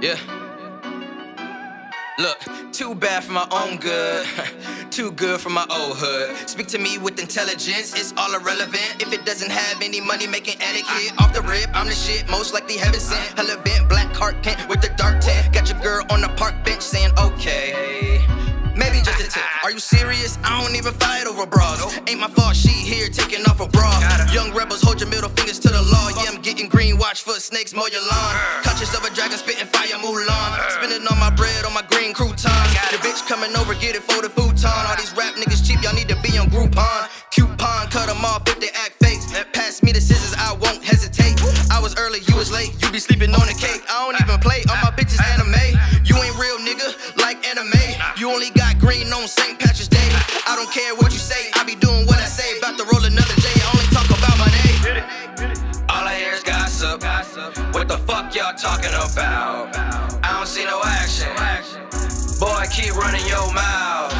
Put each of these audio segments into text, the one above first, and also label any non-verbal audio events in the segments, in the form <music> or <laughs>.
Yeah. Look, too bad for my own good, <laughs> too good for my old hood. Speak to me with intelligence, it's all irrelevant. If it doesn't have any money making etiquette, off the rip, I'm the shit, most likely heaven sent. Hella bent, black cart Kent with the dark tint. Got your girl on the park bench saying okay. Are you serious? I don't even fight over bras. Ain't my fault she here taking off a bra. Young rebels, hold your middle fingers to the law. Yeah, I'm getting green, watch foot snakes mow your lawn. Conscious of a dragon spitting fire, Mulan. Spending all my bread on my green croutons. Your bitch coming over, get it for the futon. All these rap niggas cheap, y'all need to be on Groupon. Coupon, cut them off if they act fake. Pass me the scissors, I won't hesitate. I was early, you was late. You be sleeping on the cake. I don't even play. All my bitches anime. You ain't real, nigga, like anime. You only don't care what you say. I be doing what I say. About to roll another J. I only talk about my name. All I hear is gossip. What the fuck y'all talking about? I don't see no action. Boy, keep running your mouth.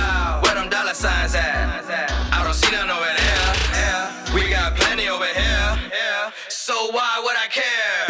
Where them dollar signs at? I don't see none over there. We got plenty over here. So why would I care?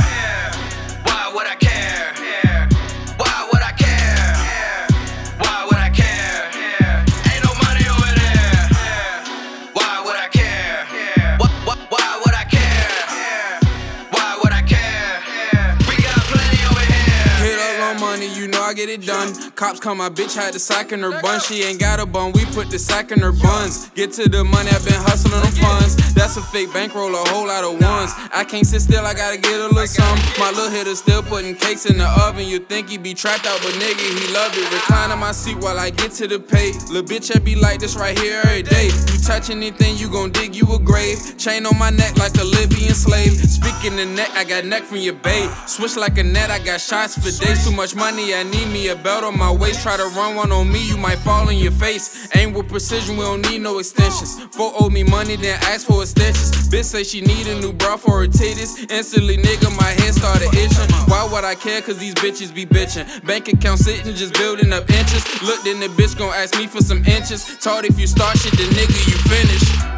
Money, you know I get it done. Cops call my bitch, had the sack in her bun. She ain't got a bun, we put the sack in her buns. Get to the money, I've been hustling them funds. That's a fake bankroll, a whole lot of ones. I can't sit still, I gotta get a little something. My little hitter still putting cakes in the oven. You think he be trapped out, but nigga, he love it. Recline in my seat while I get to the pay. Lil' bitch, I be like this right here every day. You touch anything, you gon' dig you a grave. Chain on my neck like a Libyan slave. Speaking the neck, I got neck from your babe. Switch like a net, I got shots for days. Too much money, I need me a belt on my waist. Try to run one on me, you might fall in your face. Aim with precision, we don't need no extensions. Four owe me money, then ask for extensions. Bitch say she need a new bra for her titties. Instantly, nigga, my head started itching. Why would I care? Cause these bitches be bitching. Bank account sitting, just building up interest. Look, then the bitch gon' ask me for some inches. Taught if you start shit, then nigga, you finish.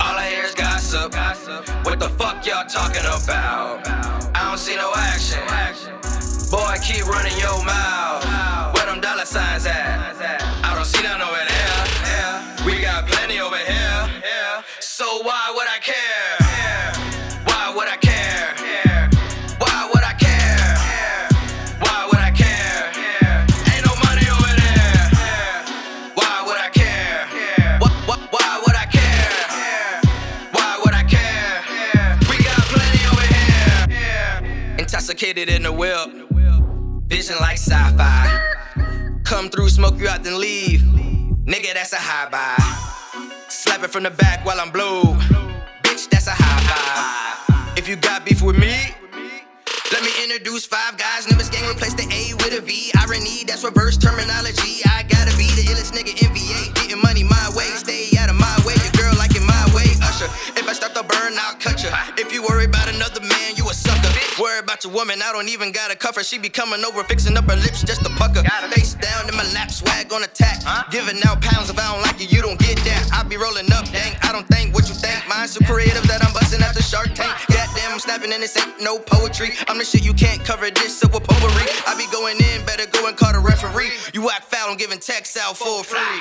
All I hear is gossip. What the fuck y'all talking about? I don't see no action. Keep running your mouth. Where them dollar signs at? I don't see none over there. We got plenty over here. So why would I care? Why would I care? Why would I care? Why would I care? Ain't no money over there. Why would I care? Why, why, why would I care? Why would I care? We got plenty over here. Intoxicated in the whip, vision like sci-fi. Come through, smoke you out, then leave. Nigga, that's a high buy. Slap it from the back while I'm blue. Bitch, that's a high five. If you got beef with me, let me introduce five guys. Numbers gang replace the A with a V. Irony, that's reverse terminology. Worry about your woman, I don't even gotta cuff her. She be coming over, fixing up her lips just to pucker. Face down in my lap, swag on attack. Giving out pounds if I don't like you, you don't get that. I be rolling up, dang. I don't think what you think. Mine's so creative that I'm busting at the shark tank. Goddamn, I'm snapping and this ain't no poetry. I'm the shit you can't cover this silver poetry. I be going in, better go and call the referee. You act foul, I'm giving texts out for free.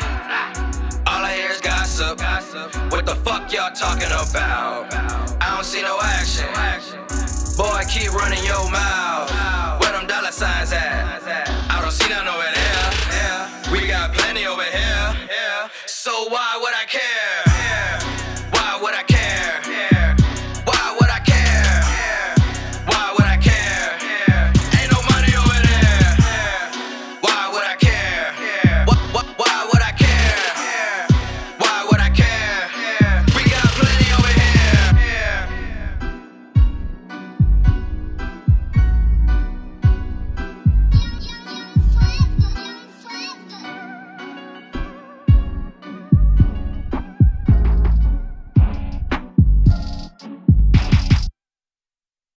All I hear is gossip. What the fuck y'all talking about? I don't see no action. Keep running your mouth. Where them dollar signs at? I don't see none over there. We got plenty over here. So why would I care?